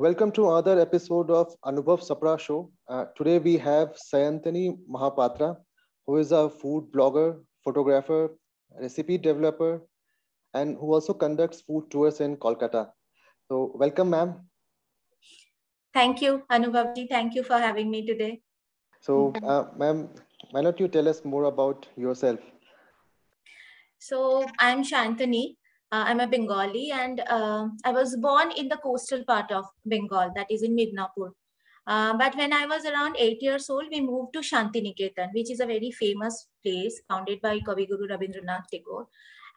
Welcome to another episode of Anubhav Sapra Show. Uh, today we have Sayantani Mahapatra, who is a food blogger, photographer, recipe developer, and who also conducts food tours in Kolkata. So, welcome, ma'am. Thank you, Anubhavji. Thank you for having me today. So, uh, ma'am, why don't you tell us more about yourself? So, I'm Sayantani. Uh, I'm a Bengali and uh, I was born in the coastal part of Bengal, that is in Midnapur. Uh, but when I was around eight years old, we moved to Shantiniketan, which is a very famous place founded by Kavi Guru Rabindranath Tagore.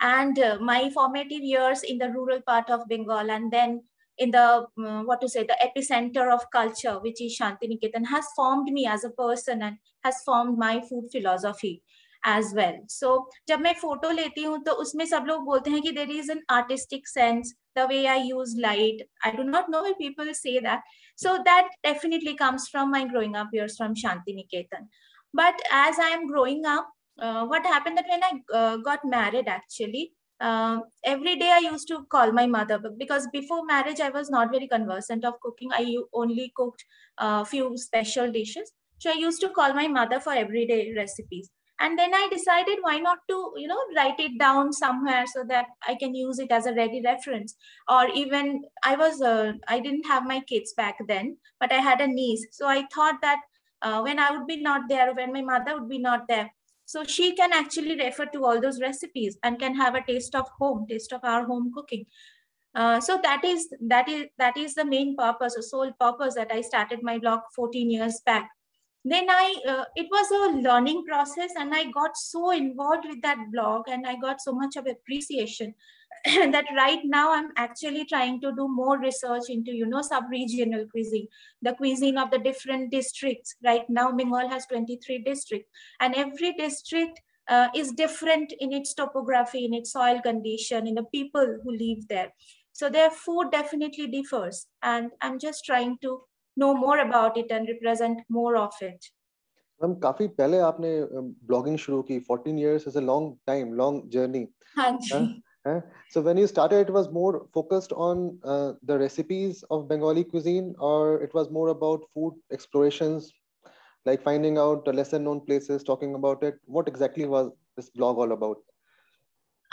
And uh, my formative years in the rural part of Bengal and then in the, uh, what to say, the epicenter of culture, which is Shantiniketan, has formed me as a person and has formed my food philosophy. As well so जब मैं photo लेती हूँ तो उसमें सब लोग बोलते हैं कि there is an artistic sense the way I use light I do not know way people say that so that definitely comes from my growing up years from Shanti Niketan. But as I am growing up, uh, what happened that when I uh, got married, actually, uh, every day I used to call my mother because before marriage I was not very conversant of cooking. I only cooked a few special dishes. So I used to call my mother for everyday recipes and then i decided why not to you know write it down somewhere so that i can use it as a ready reference. Or even i was uh, i didn't have my kids back then but i had a niece. So i thought that uh, when i would be not there when my mother would be not there so she can actually refer to all those recipes and can have a taste of home taste of our home cooking. Uh, so that is that is that is the main purpose or sole purpose that i started my blog 14 years back then i uh, it was a learning process and i got so involved with that blog and i got so much of appreciation that right now i'm actually trying to do more research into you know sub-regional cuisine the cuisine of the different districts. Right now bengal has 23 districts and every district uh, is different in its topography in its soil condition in the people who live there. So their food definitely differs and i'm just trying to know more about it and represent more of it ma'am काफी पहले आपने blogging शुरू की 14 years is a long time long journey हाँ जी uh, so when you started it was more focused on uh, the recipes of bengali cuisine or it was more about food explorations like finding out the lesser known places talking about it what exactly was this blog all about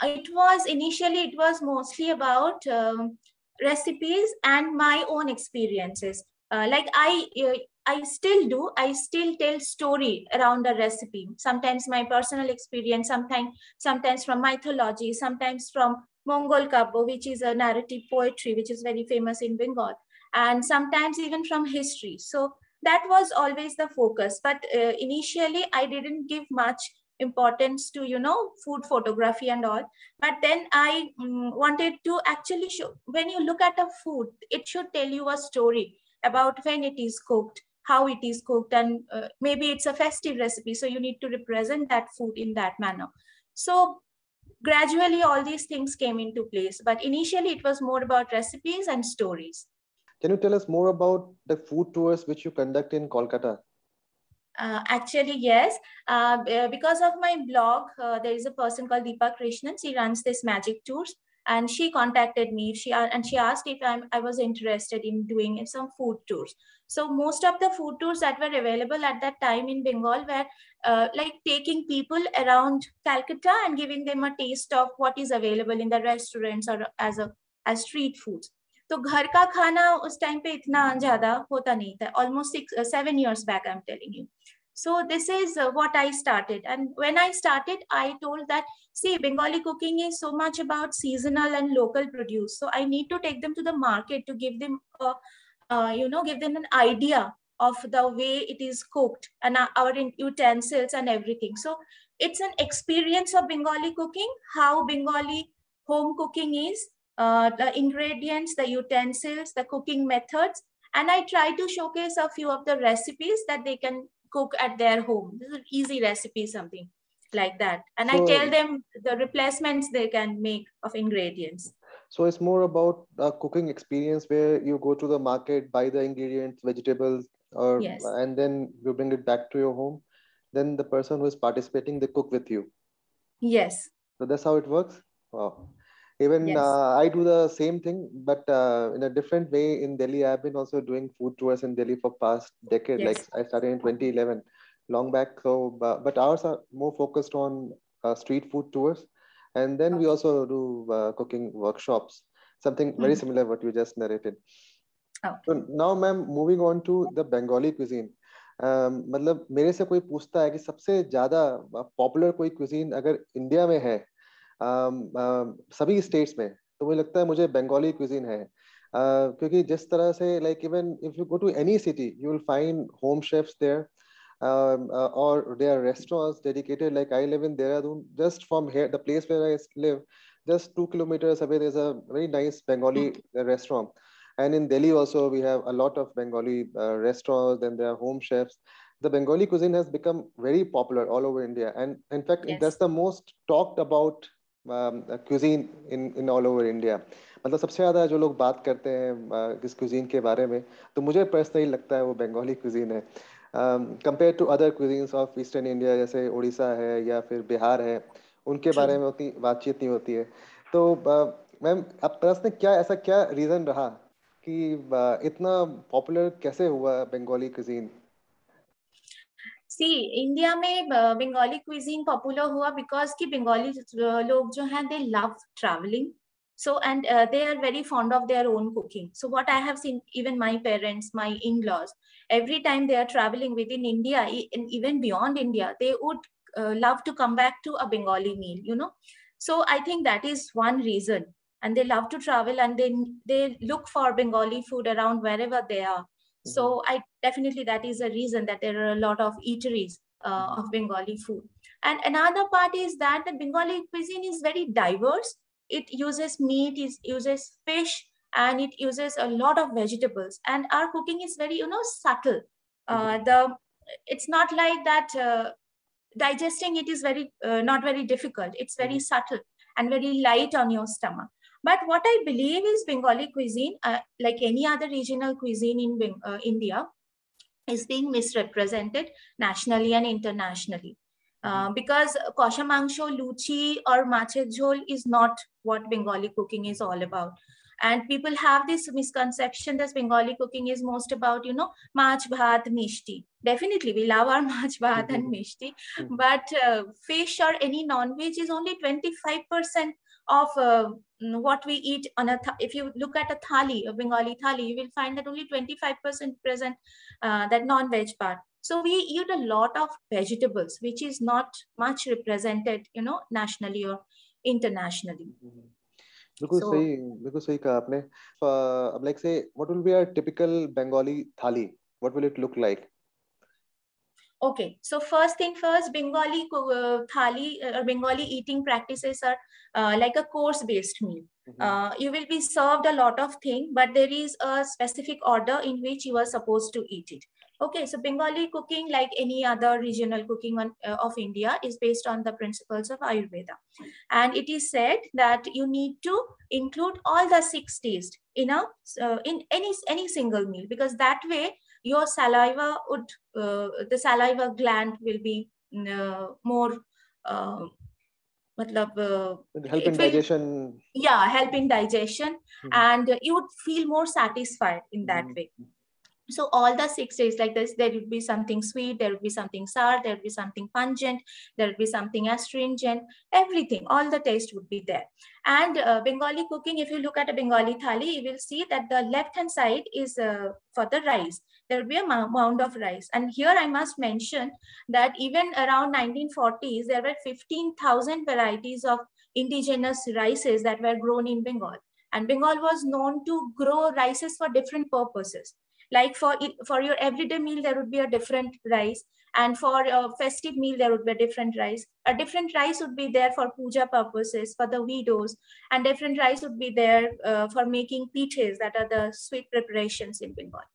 it was initially it was mostly about um, recipes and my own experiences uh, like i uh, i still do i still tell story around a recipe. Sometimes my personal experience sometimes sometimes from mythology sometimes from mongol kavya which is a narrative poetry which is very famous in bengal and sometimes even from history. So that was always the focus. But uh, initially i didn't give much importance to you know food photography and all. But then i um, wanted to actually show when you look at a food it should tell you a story about when it is cooked, how it is cooked, and uh, maybe it's a festive recipe. So you need to represent that food in that manner. So gradually all these things came into place. But initially it was more about recipes and stories. Can you tell us more about the food tours which you conduct in Kolkata? Uh, actually, yes. Uh, because of my blog, uh, there is a person called Deepa Krishnan. She runs this magic tours and she contacted me she and she asked if I'm, i was interested in doing some food tours so most of the food tours that were available at that time in bengal were uh, like taking people around calcutta and giving them a taste of what is available in the restaurants or as a as street foods तो घर का खाना उस time पे इतना ज्यादा होता नहीं था almost six seven years back I am telling you so this is uh, what I started. And when I started, I told that, see, Bengali cooking is so much about seasonal and local produce. So I need to take them to the market to give them, uh, uh, you know, give them an idea of the way it is cooked and our utensils and everything. So it's an experience of Bengali cooking, how Bengali home cooking is, uh, the ingredients, the utensils, the cooking methods. And I try to showcase a few of the recipes that they can cook at their home. This is an easy recipe, something like that. And so, I tell them the replacements they can make of ingredients. So it's more about a cooking experience where you go to the market, buy the ingredients, vegetables, or yes. and then you bring it back to your home. Then the person who is participating, they cook with you. Yes. So that's how it works. Wow Even yes. uh, I do the same thing, but uh, in a different way in Delhi. I've been also doing food tours in Delhi for past decade. Yes. Like I started in 2011, long back. So, but, but ours are more focused on uh, street food tours, and then we also do uh, cooking workshops. Something very mm-hmm. similar what you just narrated. Okay. So now, ma'am, moving on to the Bengali cuisine. Um, मतलब मेरे से कोई पूछता है कि सबसे ज्यादा popular कोई क्विजीन अगर इंडिया में है सभी स्टेट्स में तो मुझे लगता है मुझे बंगाली क्विजीन है uh, क्योंकि जिस तरह से like even if you go to any city you will find home chefs there um, uh, or there are restaurants dedicated like i live in dehradun just from here the place where i live just two kilometers away there's a very nice bengali uh, restaurant and in delhi also we have a lot of bengali uh, restaurants and there are home chefs the bengali cuisine has become very popular all over india and in fact yes. that's the most talked about cuisine in in all over India मतलब सबसे ज़्यादा जो लोग बात करते हैं इस cuisine के बारे में तो मुझे पर्सनली लगता है वो बंगाली क्यूजीन है। Compare to other cuisines of eastern India जैसे उड़ीसा है या फिर बिहार है उनके बारे में उतनी बातचीत नहीं होती है। तो मैम अब प्रश्न क्या ऐसा क्या रीज़न रहा कि इतना पॉपुलर कैसे हुआ बंगाली क्यूजीन सी इंडिया में बंगाली क्विजीन पॉपुलर हुआ बिकॉज की बंगाली लोग जो हैं दे love travelling so and uh, they are very fond of their own cooking so what i have seen even my parents my in-laws every time they are traveling within india and even beyond india they would uh, love to come back to a bengali meal you know so i think that is one reason and they love to travel and they they look for bengali food around wherever they are so I definitely that is a reason that there are a lot of eateries uh, of Bengali food. And another part is that the Bengali cuisine is very diverse. It uses meat, it uses fish, and it uses a lot of vegetables. And our cooking is very, you know, subtle. Uh, mm-hmm. the it's not like that. Uh, digesting it is very uh, not very difficult. It's very mm-hmm. subtle and very light on your stomach. But what I believe is Bengali cuisine, uh, like any other regional cuisine in uh, India, is being misrepresented nationally and internationally. Uh, mm-hmm. because kosha mangsho, luchi, or macher jhol is not what Bengali cooking is all about. And people have this misconception that Bengali cooking is most about, you know, mach bhat, mishti. Definitely, we love our mach bhat and mm-hmm. mishti, mm-hmm. but uh, fish or any non-veg is only 25% of uh, what we eat on a if you look at a thali a bengali thali you will find that only 25% present uh, that non-veg part so we eat a lot of vegetables which is not much represented you know nationally or internationally बिल्कुल so, सही बिल्कुल सही कहा आपने अब like से what will be a typical Bengali thali what will it look like Okay, so first thing first, Bengali uh, thali or uh, Bengali eating practices are uh, like a course-based meal. Mm-hmm. Uh, you will be served a lot of things, but there is a specific order in which you are supposed to eat it. Okay, so Bengali cooking, like any other regional cooking on, uh, of India, is based on the principles of Ayurveda. And it is said that you need to include all the six tastes in a uh, in any any single meal because that way your saliva would uh, the saliva gland will be uh, more uh, matlab, uh, help in digestion yeah help in digestion mm-hmm. and you would feel more satisfied in that mm-hmm. way so all the six days like this, there would be something sweet, there would be something sour, there would be something pungent, there would be something astringent, everything, all the taste would be there. And uh, Bengali cooking, if you look at a Bengali thali, you will see that the left-hand side is uh, for the rice. There will be a mound of rice. And here I must mention that even around 1940s, there were 15,000 varieties of indigenous rices that were grown in Bengal. And Bengal was known to grow rices for different purposes. Like for for your everyday meal there would be a different rice. And for a festive meal there would be a different rice. A different rice would be there for puja purposes for the widows. And different rice would be there uh, for making piches that are the sweet preparations in bengal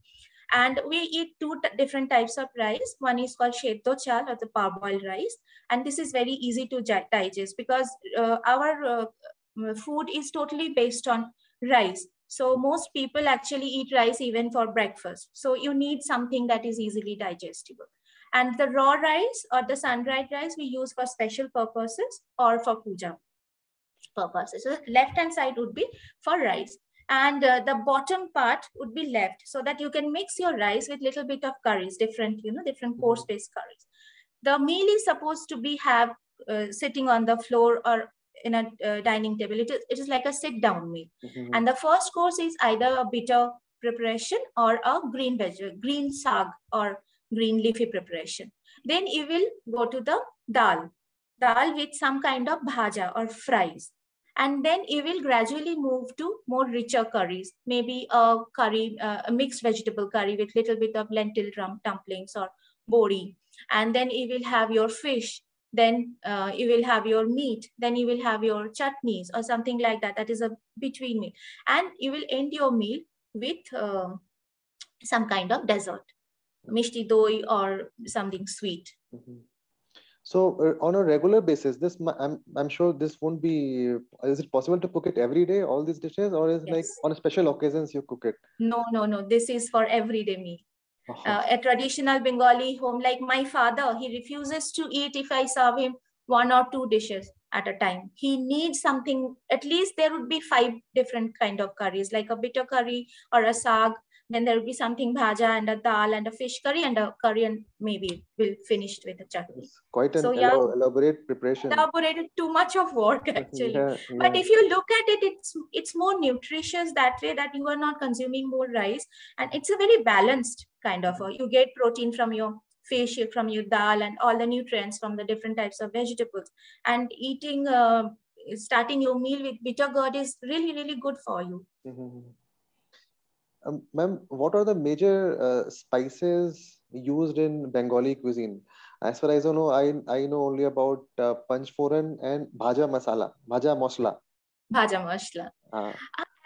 and we eat two different types of rice one is called shetto chal or the parboiled rice and this is very easy to digest because uh, our uh, food is totally based on rice so most people actually eat rice even for breakfast. So you need something that is easily digestible. And the raw rice or the sun-dried rice we use for special purposes or for puja. purposes. So left hand side would be for rice and uh, the bottom part would be left so that you can mix your rice with little bit of curries, different, you know, different course mm-hmm. based curries. The meal is supposed to be have uh, sitting on the floor or in a uh, dining table. It is, it is like a sit down meal. Mm-hmm. And the first course is either a bitter preparation or a green veg, green sag or green leafy preparation. Then you will go to the dal, dal with some kind of bhaja or fries. And then you will gradually move to more richer curries, maybe a curry, uh, a mixed vegetable curry with little bit of lentil dumplings or bori. And then you will have your fish then uh, you will have your meat then you will have your chutneys or something like that that is a between meal and you will end your meal with uh, some kind of dessert mishti doi or something sweet mm-hmm. So uh, on a regular basis this i'm i'm sure this won't be is it possible to cook it every day all these dishes or is yes. like on special occasions you cook it no no no this is for everyday meal uh-huh. uh, a traditional Bengali home. Like my father, he refuses to eat if I serve him one or two dishes at a time. He needs something, at least there would be five different kind of curries, like a bitter curry or a sag then there will be something bhaja and a dal and a fish curry and a curry and maybe we'll finish with a chutney. It's quite an so, yeah, elaborate preparation. Elaborated too much of work actually. yeah, yeah. But if you look at it, it's it's more nutritious that way that you are not consuming more rice and it's a very balanced kind of a, you get protein from your fish from your dal and all the nutrients from the different types of vegetables and eating uh, starting your meal with bitter gourd is really really good for you mm-hmm. Um, ma'am, what are the major uh, spices used in Bengali cuisine? As far as I know, I, I know only about uh, Panchforan and Bhaja Masala, Bhaja Masla. Bhaja Masla. Uh.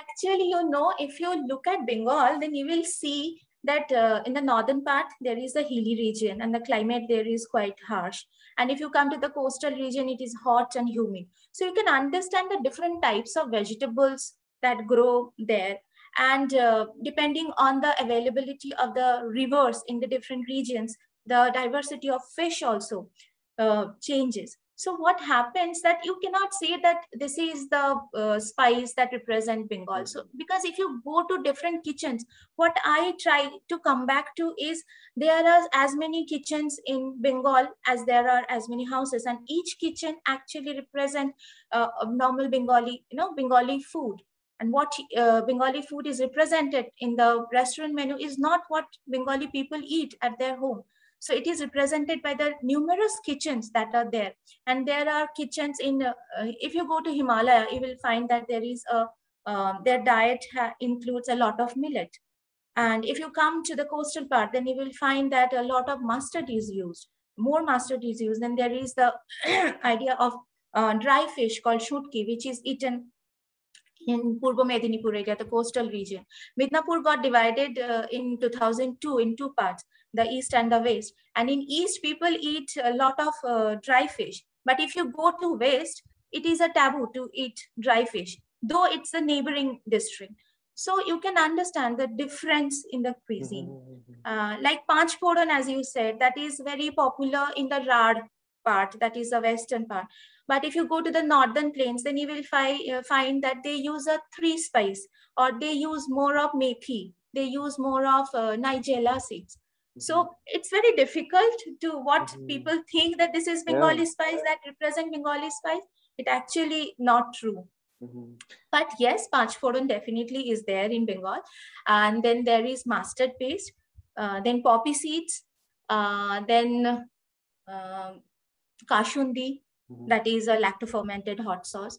Actually, you know, if you look at Bengal, then you will see that uh, in the northern part, there is a hilly region and the climate there is quite harsh. And if you come to the coastal region, it is hot and humid. So you can understand the different types of vegetables that grow there and uh, depending on the availability of the rivers in the different regions, the diversity of fish also uh, changes. So what happens that you cannot say that this is the uh, spice that represent Bengal. So because if you go to different kitchens, what I try to come back to is there are as many kitchens in Bengal as there are as many houses, and each kitchen actually represent uh, normal Bengali, you know, Bengali food and what uh, Bengali food is represented in the restaurant menu is not what Bengali people eat at their home. So it is represented by the numerous kitchens that are there. And there are kitchens in, uh, if you go to Himalaya, you will find that there is a, um, their diet includes a lot of millet. And if you come to the coastal part, then you will find that a lot of mustard is used, more mustard is used. And there is the idea of uh, dry fish called shutki, which is eaten in Purbo Medinipur area, the coastal region. Midnapur got divided uh, in 2002 in two parts, the east and the west. And in east, people eat a lot of uh, dry fish. But if you go to west, it is a taboo to eat dry fish, though it's a neighboring district. So you can understand the difference in the cuisine. Mm-hmm. Uh, like Panchforan, as you said, that is very popular in the Rad part, that is the western part. But if you go to the northern plains, then you will fi uh, find that they use a three spice or they use more of methi. They use more of uh, nigella seeds. So mm-hmm. it's very difficult to what mm-hmm. people think that this is Bengali yeah. spice that represent Bengali spice. It actually not true. Mm-hmm. But yes, Panchforan definitely is there in Bengal. And then there is mustard paste, uh, then poppy seeds, uh, then uh, kashundi, Mm-hmm. That is a lacto-fermented hot sauce.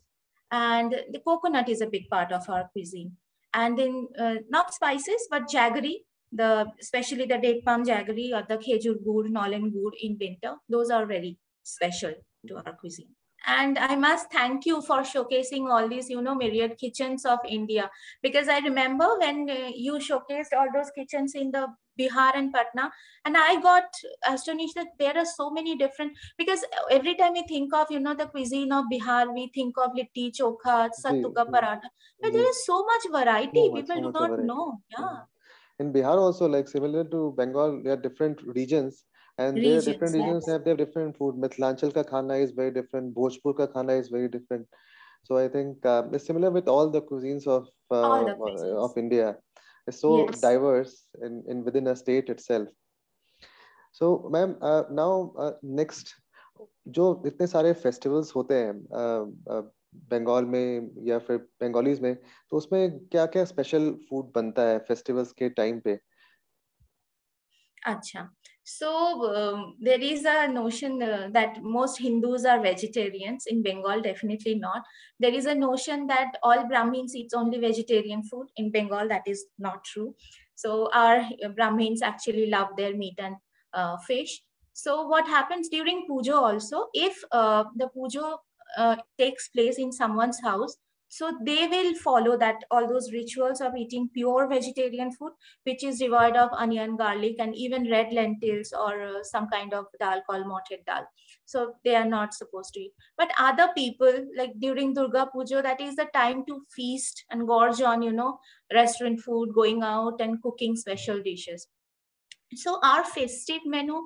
And the coconut is a big part of our cuisine. And then uh, not spices, but jaggery, the especially the date palm jaggery or the khejur gur, nolen gur in winter. Those are very special to our cuisine and i must thank you for showcasing all these you know myriad kitchens of india. Because i remember when uh, you showcased all those kitchens in the bihar and patna and i got astonished that there are so many different because every time we think of you know the cuisine of bihar we think of litti chokha sattu ka paratha. But there is so much variety people so do not variety. know. Yeah. In bihar also like similar to bengal there are different regions and regions, different regions yes. have their different food. Mithilanchal ka khana is very different. Bhojpur ka khana is very different. So I think uh, it's similar with all the cuisines of uh, the cuisines. of India. It's so Yes. diverse in, in within a state itself. So, ma'am, uh, now uh, next, जो इतने सारे festivals होते हैं uh, uh, Bengal में या फिर Bengalis में तो उसमें क्या क्या स्पेशल फ़ूड बनता है फेस्टिवल्स के टाइम पे Acha. So um, there is a notion uh, that most Hindus are vegetarians. In Bengal, definitely not. There is a notion that all Brahmins eat only vegetarian food. In Bengal, that is not true. So our uh, Brahmins actually love their meat and uh, fish. So what happens during pujo also, if uh, the pujo uh, takes place in someone's house, so they will follow that all those rituals of eating pure vegetarian food which is devoid of onion, garlic, and even red lentils or uh, some kind of dal called moted dal. So they are not supposed to eat. But other people, like during Durga Puja, that is the time to feast and gorge on, you know, restaurant food, going out and cooking special dishes. So our festive menu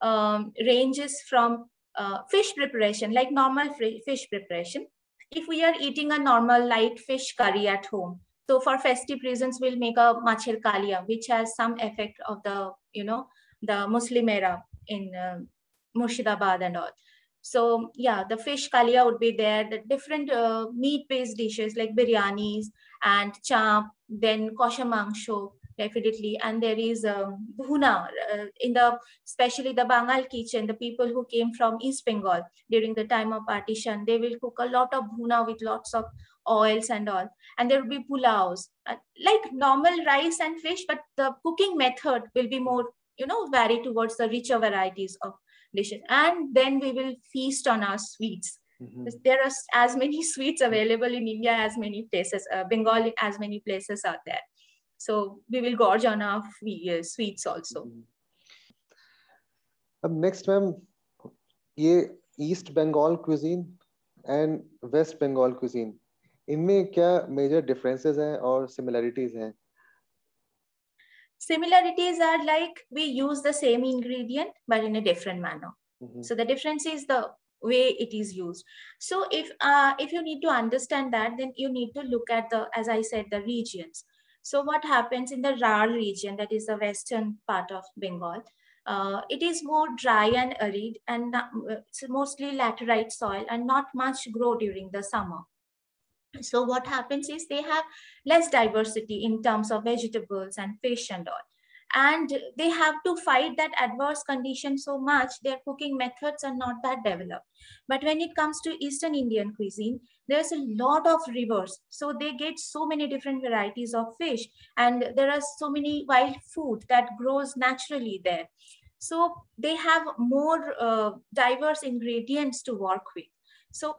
um, ranges from uh, fish preparation, like normal fish preparation. If we are eating a normal light fish curry at home, so for festive reasons, we'll make a macher kalia, which has some effect of the, you know, the Muslim era in uh, Murshidabad and all. So yeah, the fish kalia would be there. The different uh, meat-based dishes like biryanis and champ, then kosha mangsho, definitely. And there is um, bhuna uh, in the, especially the Bangal kitchen, the people who came from East Bengal during the time of partition, they will cook a lot of bhuna with lots of oils and all. And there will be pulaus, uh, like normal rice and fish, but the cooking method will be more, you know, vary towards the richer varieties of dishes. And then we will feast on our sweets. Mm-hmm. There are as many sweets available in India as many places, uh, Bengal as many places are there. So we will gorge on our uh, sweets also. अब next ma'am ये east Bengal cuisine and waste Bengal cuisine इनमें क्या major differences हैं और similarities हैं similarities are like we use the same ingredient but in a different manner mm-hmm. so the difference is the way it is used so if uh, if you need to understand that then you need to look at the as i said the regions so what happens in the Rar region, that is the western part of Bengal, uh, it is more dry and arid and not, it's mostly laterite soil and not much grow during the summer. So what happens is they have less diversity in terms of vegetables and fish and all and they have to fight that adverse condition so much their cooking methods are not that developed. But when it comes to eastern indian cuisine there's a lot of rivers. So they get so many different varieties of fish and there are so many wild food that grows naturally there. So they have more uh, diverse ingredients to work with. So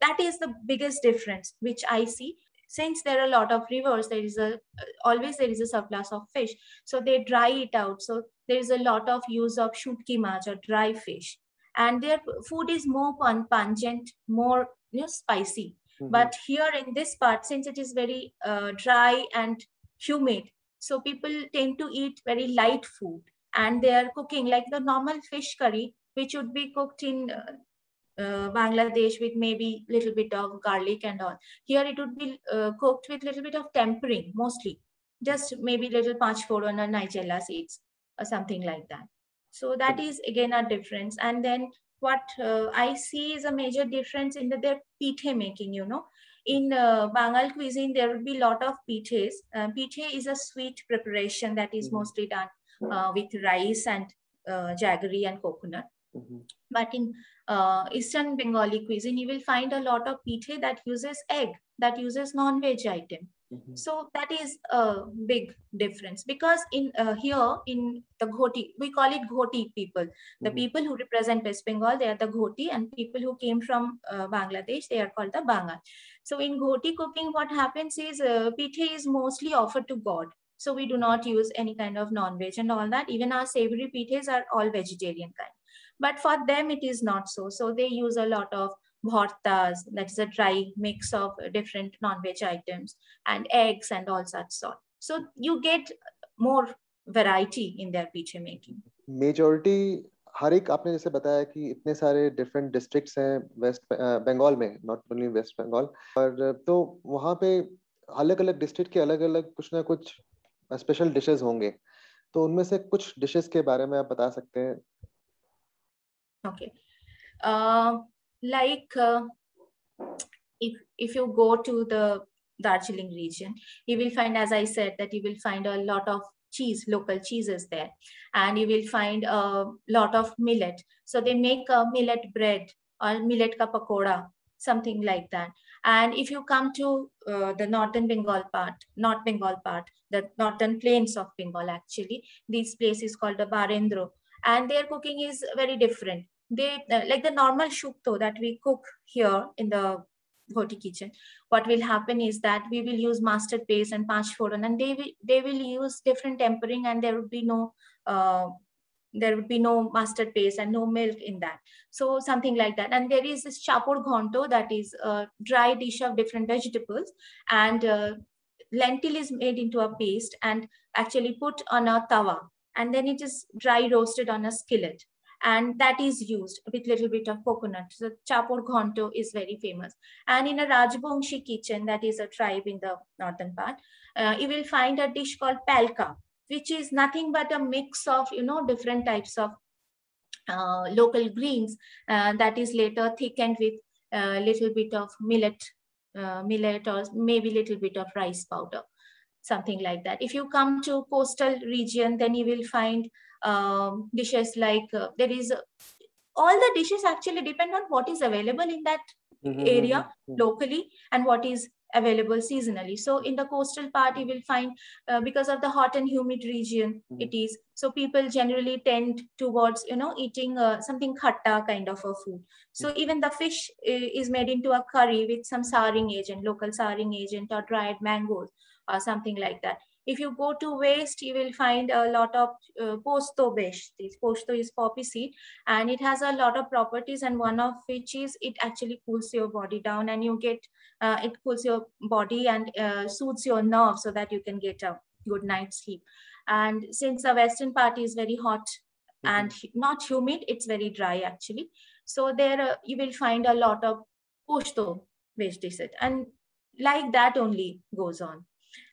that is the biggest difference which i see since there are a lot of rivers there is a always there is a surplus of fish. So they dry it out. So there is a lot of use of shutki mach or dry fish. And their food is more pungent more you know, spicy. Mm-hmm. but here in this part since it is very uh, dry and humid so people tend to eat very light food. And they are cooking like the normal fish curry which would be cooked in uh, uh, Bangladesh with maybe little bit of garlic and all. Here it would be uh, cooked with little bit of tempering mostly, just maybe little panchforan or nigella seeds or something like that. So that is again a difference. And then what uh, I see is a major difference in the, their pithe making, you know. In uh, Bengal cuisine, there would be a lot of pithes. Uh, pithe is a sweet preparation that is mm-hmm. mostly done uh, with rice and uh, jaggery and coconut. Mm-hmm. But in uh, Eastern Bengali cuisine, you will find a lot of pithe that uses egg, that uses non-veg item. Mm-hmm. So that is a big difference because in uh, here in the Ghoti, we call it Ghoti people. The mm-hmm. people who represent West Bengal, they are the Ghoti, and people who came from uh, Bangladesh, they are called the Bangal. So in Ghoti cooking, what happens is uh, pithe is mostly offered to God. So we do not use any kind of non-veg and all that. Even our savory pithes are all vegetarian kind. But for them, it is not so. So they use a lot of bhartas, that is a dry mix of different non-veg items and eggs and all such sort. So you get more variety in their pithe making. Majority हरिक आपने जैसे बताया कि इतने सारे different districts हैं waste Bengal में not only waste Bengal और तो वहाँ पे अलग अलग डिस्ट्रिक्ट के अलग अलग कुछ ना कुछ स्पेशल डिशेस होंगे तो उनमें से कुछ डिशेस के बारे में आप बता सकते हैं Okay. Uh, like uh, if, if you go to the Darjeeling region, you will find, as I said, that you will find a lot of cheese, local cheeses there. And you will find a lot of millet. So they make a millet bread or millet ka pakoda, something like that. And if you come to uh, the northern Bengal part, North Bengal part, the northern plains of Bengal actually, this place is called the Barendro. And their cooking is very different. They, uh, like the normal shukto that we cook here in the Ghoti kitchen, what will happen is that we will use mustard paste and panch foran and they will, they will use different tempering and there would be no uh, there would be no mustard paste and no milk in that. So something like that. And there is this chapur ghonto that is a dry dish of different vegetables and uh, lentil is made into a paste and actually put on a tawa and then it is dry roasted on a skillet and that is used with little bit of coconut. So Chapur Ghonto is very famous. And in a Rajbongshi kitchen, that is a tribe in the northern part, uh, you will find a dish called palka, which is nothing but a mix of, you know, different types of uh, local greens uh, that is later thickened with a little bit of millet, uh, millet or maybe little bit of rice powder something like that. If you come to coastal region, then you will find um, dishes like uh, there is uh, all the dishes actually depend on what is available in that mm-hmm, area mm-hmm. locally and what is available seasonally so in the coastal part you will find uh, because of the hot and humid region mm-hmm. it is so people generally tend towards you know eating uh, something khatta kind of a food so mm-hmm. even the fish uh, is made into a curry with some souring agent local souring agent or dried mangoes or something like that if you go to west, you will find a lot of uh, posto besh. This posto is poppy seed and it has a lot of properties and one of which is it actually cools your body down and you get, uh, it cools your body and uh, soothes your nerves so that you can get a good night's sleep. And since the western part is very hot mm -hmm. and not humid, it's very dry actually. So there uh, you will find a lot of posto dishes and like that only goes on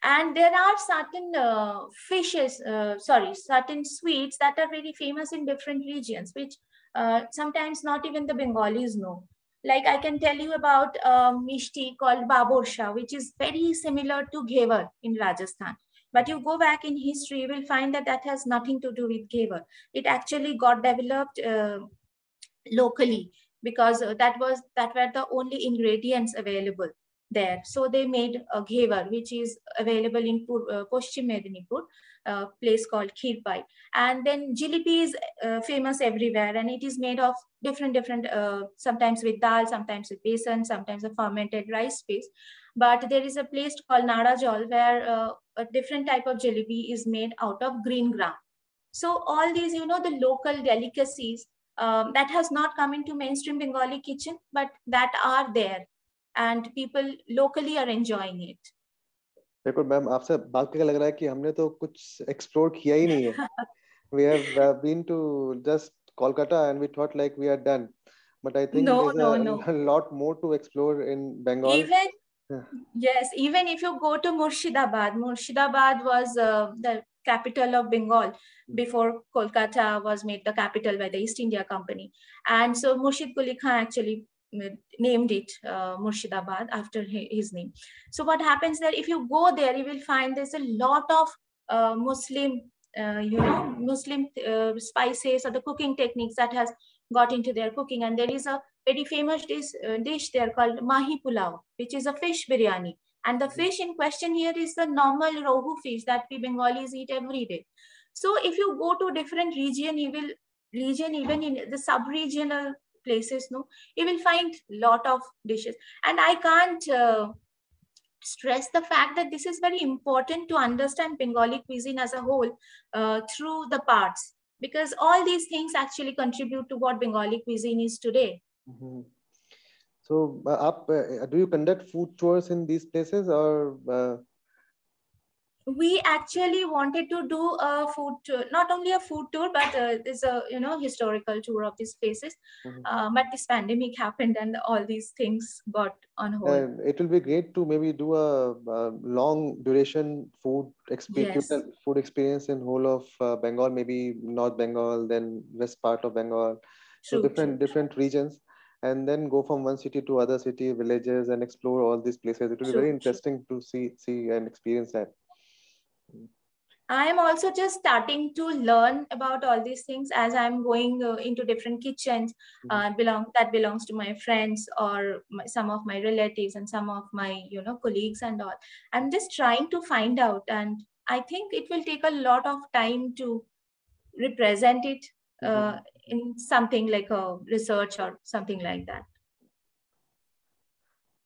and there are certain uh, fishes, uh, sorry, certain sweets that are very famous in different regions, which uh, sometimes not even the Bengalis know. Like I can tell you about a mishti called Baborsha, which is very similar to Ghevar in Rajasthan. But you go back in history, you will find that that has nothing to do with Ghevar. It actually got developed uh, locally because that was that were the only ingredients available there. So they made a ghevar, which is available in uh, Paschim Medinipur, a place called Khirpai. And then jalebi is uh, famous everywhere, and it is made of different, different, uh, sometimes with dal, sometimes with besan, sometimes a fermented rice paste. But there is a place called Narajol where uh, a different type of jalebi is made out of green gram. So all these, you know, the local delicacies um, that has not come into mainstream Bengali kitchen, but that are there and people locally are enjoying it. बिल्कुल ma'am आपसे बात करके लग रहा है कि हमने तो कुछ एक्सप्लोर किया ही नहीं है we have uh, been to just Kolkata and we thought like we are done but I think no, there's no, a, no. a lot more to explore in Bengal even yes even if you go to Murshidabad Murshidabad was uh, the capital of Bengal before Kolkata was made the capital by the East India Company and so Murshid Quli Khan actually named it uh, Murshidabad after his name. So what happens there, if you go there, you will find there's a lot of uh, Muslim, uh, you know, Muslim uh, spices or the cooking techniques that has got into their cooking. And there is a very famous dish, uh, dish there called Mahi Pulao, which is a fish biryani. And the fish in question here is the normal rohu fish that we Bengalis eat every day. So if you go to different region, you will region even in the sub-regional places no? You will find lot of dishes. And i can't uh, stress the fact that this is very important to understand bengali cuisine as a whole uh, through the parts. Because all these things actually contribute to what bengali cuisine is today. Mm-hmm. so uh, up, uh, do you conduct food tours in these places or uh, we actually wanted to do a food tour, not only a food tour, but uh, there's a you know historical tour of these places. Mm-hmm. Uh, but this pandemic happened, and all these things got on hold. And it will be great to maybe do a, a long duration food experience, yes. food experience in whole of uh, Bengal, maybe North Bengal, then west part of Bengal, true, so different true, different regions and then go from one city to other city villages and explore all these places it will be very interesting to see see and experience that I am also just starting to learn about all these things as I'm going uh, into different kitchens mm-hmm. uh, belong that belongs to my friends or my, some of my relatives and some of my you know colleagues and all. I'm just trying to find out, and I think it will take a lot of time to represent it uh, mm-hmm. in something like a research or something like that.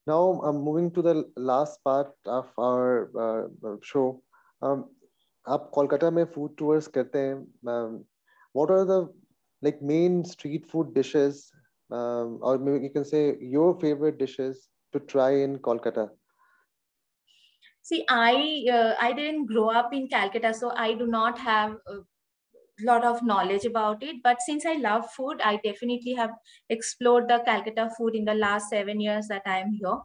Now I'm moving to the last part of our uh, show um, आप कोलकाता में food tours करते हैं what are the like main street food dishes um, or maybe you can say your favorite dishes to try in kolkata see i uh, i didn't grow up in calcutta so i do not have a lot of knowledge about it but since i love food i definitely have explored the calcutta food in the last 7 years that i am here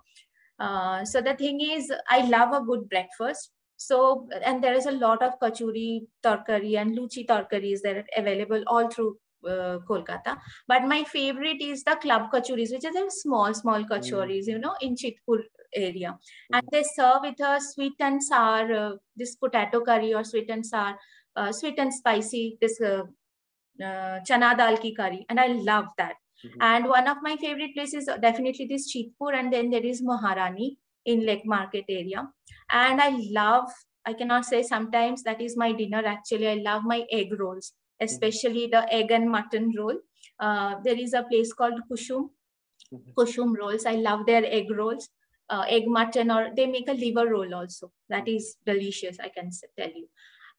uh, so the thing is i love a good breakfast so, and there is a lot of kachuri tarkari and luchi tarkaris that are available all through uh, Kolkata. But my favorite is the club kachuris, which are the small, small kachuris, mm. you know, in Chitpur area. And they serve with a sweet and sour, uh, this potato curry or sweet and sour, uh, sweet and spicy, this uh, uh, chana dal ki curry. And I love that. Mm-hmm. And one of my favorite places, definitely this Chitpur. And then there is Maharani in Lake Market area. And I love, I cannot say sometimes that is my dinner actually. I love my egg rolls, especially the egg and mutton roll. Uh, there is a place called Kusum, mm-hmm. Kusum rolls. I love their egg rolls, uh, egg mutton, or they make a liver roll also. That is delicious, I can tell you.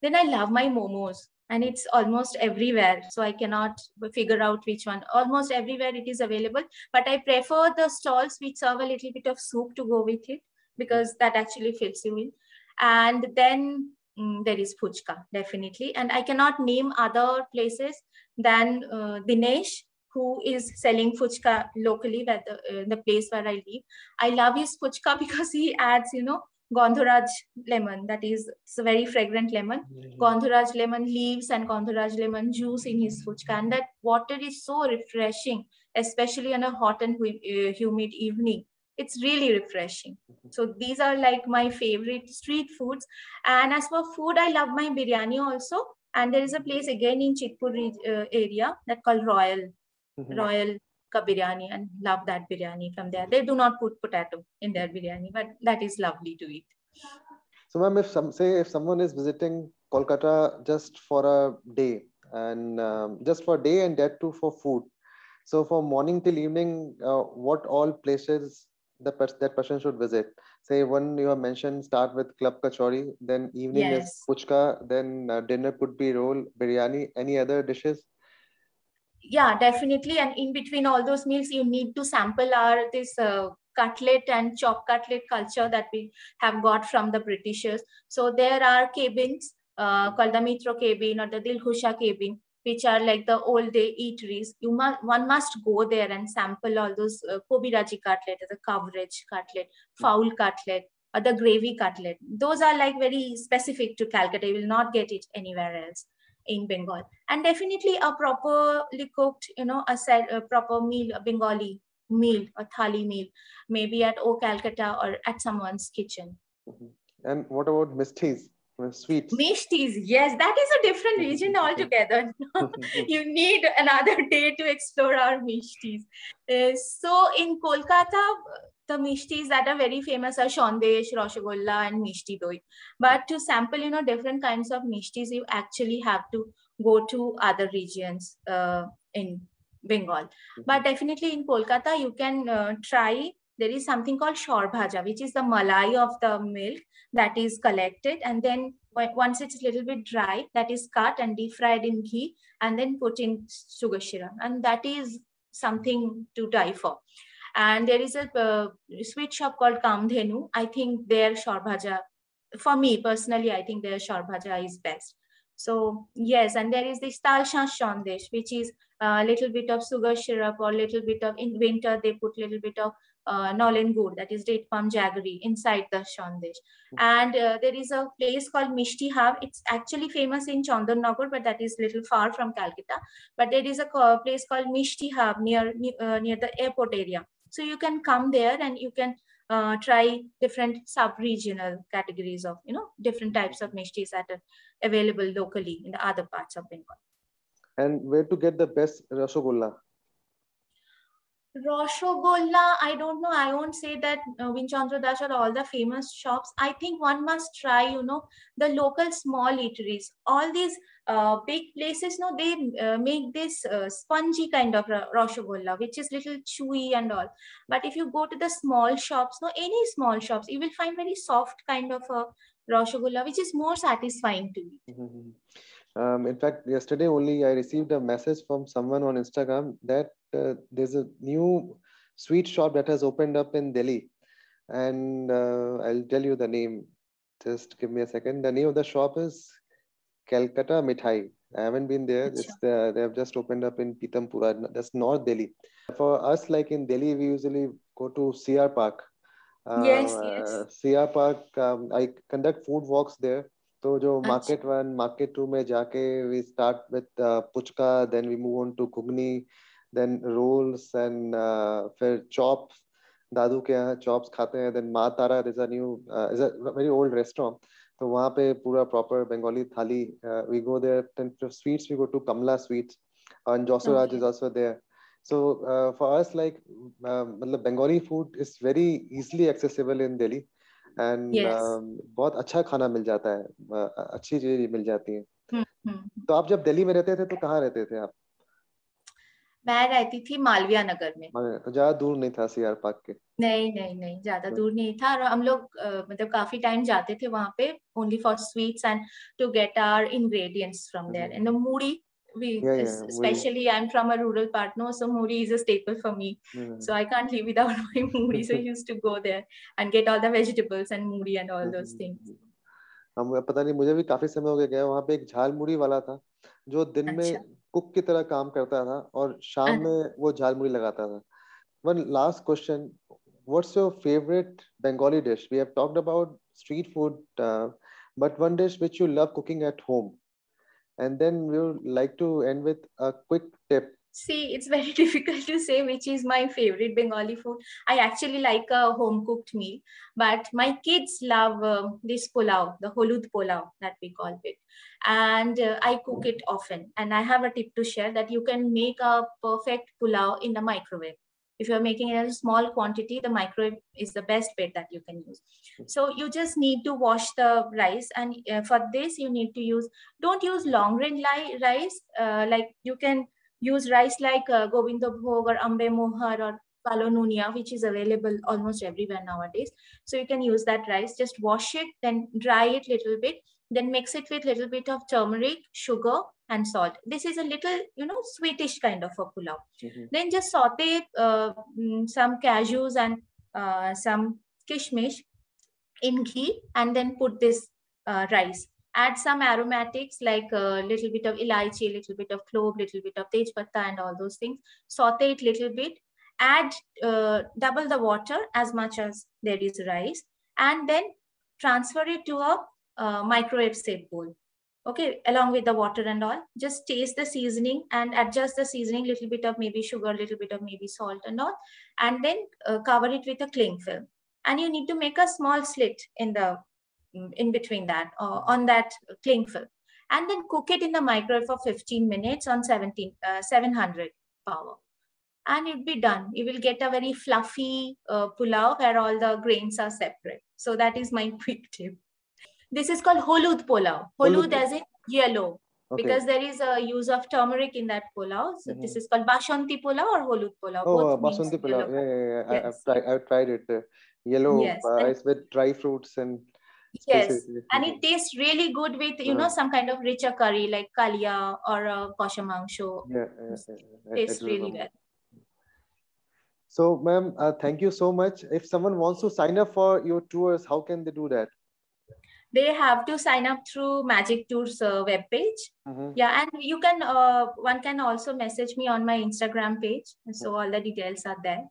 Then I love my momos and it's almost everywhere. So I cannot figure out which one. Almost everywhere it is available, but I prefer the stalls which serve a little bit of soup to go with it because that actually fills you in. And then mm, there is Fuchka, definitely. And I cannot name other places than uh, Dinesh, who is selling Fuchka locally, at the, uh, the place where I live. I love his Fuchka because he adds, you know, Gandharaj lemon, that is it's a very fragrant lemon. Mm-hmm. Gandharaj lemon leaves and Gandharaj lemon juice in his fuchka. And that water is so refreshing, especially on a hot and uh, humid evening. It's really refreshing. So these are like my favorite street foods. And as for food, I love my biryani also. And there is a place again in Chitpur uh, area that called Royal. Mm-hmm. Royal ka biryani and love that biryani from there. They do not put potato in their biryani, but that is lovely to eat. So, ma'am, if some say if someone is visiting Kolkata just for a day and um, just for a day and that too for food, so for morning till evening, uh, what all places the pers- that person should visit? Say one you have mentioned start with club kachori, then evening yes. is puchka, then uh, dinner could be roll, biryani. Any other dishes? Yeah definitely. And in between all those meals you need to sample our this uh, cutlet and chop cutlet culture that we have got from the britishers. So there are cabins uh, called the mitro cabin or the dilkhusha cabin which are like the old day eateries. You must one must go there and sample all those uh, kobiraji cutlet the coverage cutlet fowl cutlet or the gravy cutlet. Those are like very specific to calcutta. You will not get it anywhere else in Bengal. And definitely a properly cooked, you know, a, set, a proper meal, a Bengali meal, a thali meal, maybe at O Calcutta or at someone's kitchen. Mm-hmm. And what about mistis? Sweets. Mishtis, yes, that is a different region altogether. you need another day to explore our mishtis. Uh, so in Kolkata, the mishtis that are very famous are Shandesh, Rasgulla, and Mishti Doi. But to sample, you know, different kinds of mishtis, you actually have to go to other regions uh, in Bengal. Mm-hmm. But definitely in Kolkata, you can uh, try. There is something called shor bhaja, which is the malai of the milk that is collected, and then once it's a little bit dry, that is cut and deep fried in ghee, and then put in sugar syrup, and that is something to die for. And there is a uh, sweet shop called Kamdhenu. I think their shor bhaja for me personally, I think the sharbhaja is best. So yes, and there is this talshan shandesh, which is a little bit of sugar syrup or little bit of in winter they put little bit of uh, Gur, that is date palm jaggery inside the shandesh. And uh, there is a place called Mishti Hub. It's actually famous in Chandanagar, but that is little far from Calcutta. But there is a place called Mishti Hub near uh, near the airport area. So you can come there and you can uh, try different sub-regional categories of you know different types of mishtis that are available locally in the other parts of Bengal. And where to get the best rasgulla? Rasgulla, I don't know. I won't say that uh, Vinchandra Das are all the famous shops. I think one must try, you know, the local small eateries. All these uh, big places, no, they uh, make this uh, spongy kind of Roshogolla, which is little chewy and all. But if you go to the small shops, no, any small shops, you will find very soft kind of a Roshogolla, which is more satisfying to me. Mm-hmm. Um, in fact, yesterday only I received a message from someone on Instagram that uh, there's a new sweet shop that has opened up in Delhi. And uh, I'll tell you the name. Just give me a second. The name of the shop is Calcutta Mithai. I haven't been there. It's the, they have just opened up in Pitampura. That's North Delhi. For us, like in Delhi, we usually go to CR Park. Uh, yes, yes. CR Park. Um, I conduct food walks there. तो जो market one market to में जाके we start with puchka then we move on to ghugni then rolls and फिर chops Dadu के यहाँ chops खाते हैं then Maa Tara is a new is a very old restaurant तो वहाँ पे पूरा proper Bengali thali we go there sweets we go to Kamala sweets Joshua Raj is also there. So uh, for us, like, uh, Bengali food is very easily accessible in Delhi. And yes. uh, बहुत अच्छा खाना मिल जाता है। uh, अच्छी चीज़ मिल जाती है। hmm, hmm. तो आप जब दिल्ली में रहते थे तो कहाँ रहते थे आप? मैं रहती थी मालविया नगर में। तो ज़्यादा दूर नहीं था सीआर पार्क के? नहीं नहीं नहीं ज़्यादा तो, दूर नहीं था। और हम लोग मतलब काफ़ी टाइम जाते थे वहाँ पे only for sweets and to get our ingredients from there and the muri we yeah, yeah, especially we, i'm from a rural part no so muri is a staple for me yeah. so i can't live without my muri so i used to go there and get all the vegetables and muri and all those things हम पता नहीं मुझे भी काफ़ी समय हो गया गया वहाँ पे एक झाल मुड़ी वाला था जो दिन अच्छा. में कुक की तरह काम करता था और शाम में वो झाल मुड़ी लगाता था one last question your favorite bengali dish we have talked about street food uh, but one dish which you love cooking at home and then we would like to end with a quick tip. See it's very difficult to say which is my favorite bengali food. I actually like a home cooked meal but my kids love uh, this pulao the holud pulao that we call it. And uh, i cook it often. And i have a tip to share that you can make a perfect pulao in the microwave if you're making it a small quantity, the microwave is the best bed that you can use. So you just need to wash the rice. And uh, for this, you need to use, don't use long grain rice. Uh, like you can use rice like uh, or Ambe Mohar or Kalo Nunia, which is available almost everywhere nowadays. So you can use that rice, just wash it, then dry it little bit, then mix it with little bit of turmeric, sugar, and salt. This is a little, you know, sweetish kind of a pulao. Mm-hmm. Then just saute uh, mm, some cashews and uh, some kishmish in ghee and then put this uh, rice. Add some aromatics like a little bit of elaichi, little bit of clove, little bit of tej patta and all those things. Saute it little bit. Add uh, double the water as much as there is rice and then transfer it to a uh, microwave safe bowl okay along with the water and all just taste the seasoning and adjust the seasoning little bit of maybe sugar little bit of maybe salt and all and then uh, cover it with a cling film. And you need to make a small slit in the in between that uh, on that cling film. And then cook it in the microwave for 15 minutes on 17 uh, 700 power. And it'll be done. You will get a very fluffy uh, pulao where all the grains are separate. So that is my quick tip this is called holud pulao. Holud as in yellow. Okay. Because there is a use of turmeric in that pulao. So mm-hmm. this is called bashanti pulao or holud pulao. Oh, uh, bashanti pulao. Yeah, yeah, yeah. Yes. I, have tried, I've tried it. Uh, yellow yes. rice with dry fruits and yes and it tastes really good with you know uh-huh. some kind of richer curry like kalia or a kosha mangsho yeah, yeah, yeah. tastes really well so ma'am uh, thank you so much if someone wants to sign up for your tours how can they do that they have to sign up through Magic Tours uh, webpage. Mhm. Yeah, and you can uh, one can also message me on my Instagram page. So all the details are there.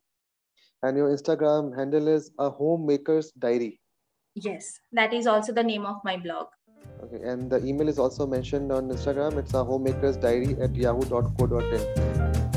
And your Instagram handle is a homemaker's diary. Yes, that is also the name of my blog. Okay, and the email is also mentioned on Instagram. It's a homemaker's diary at yahoo.co.in.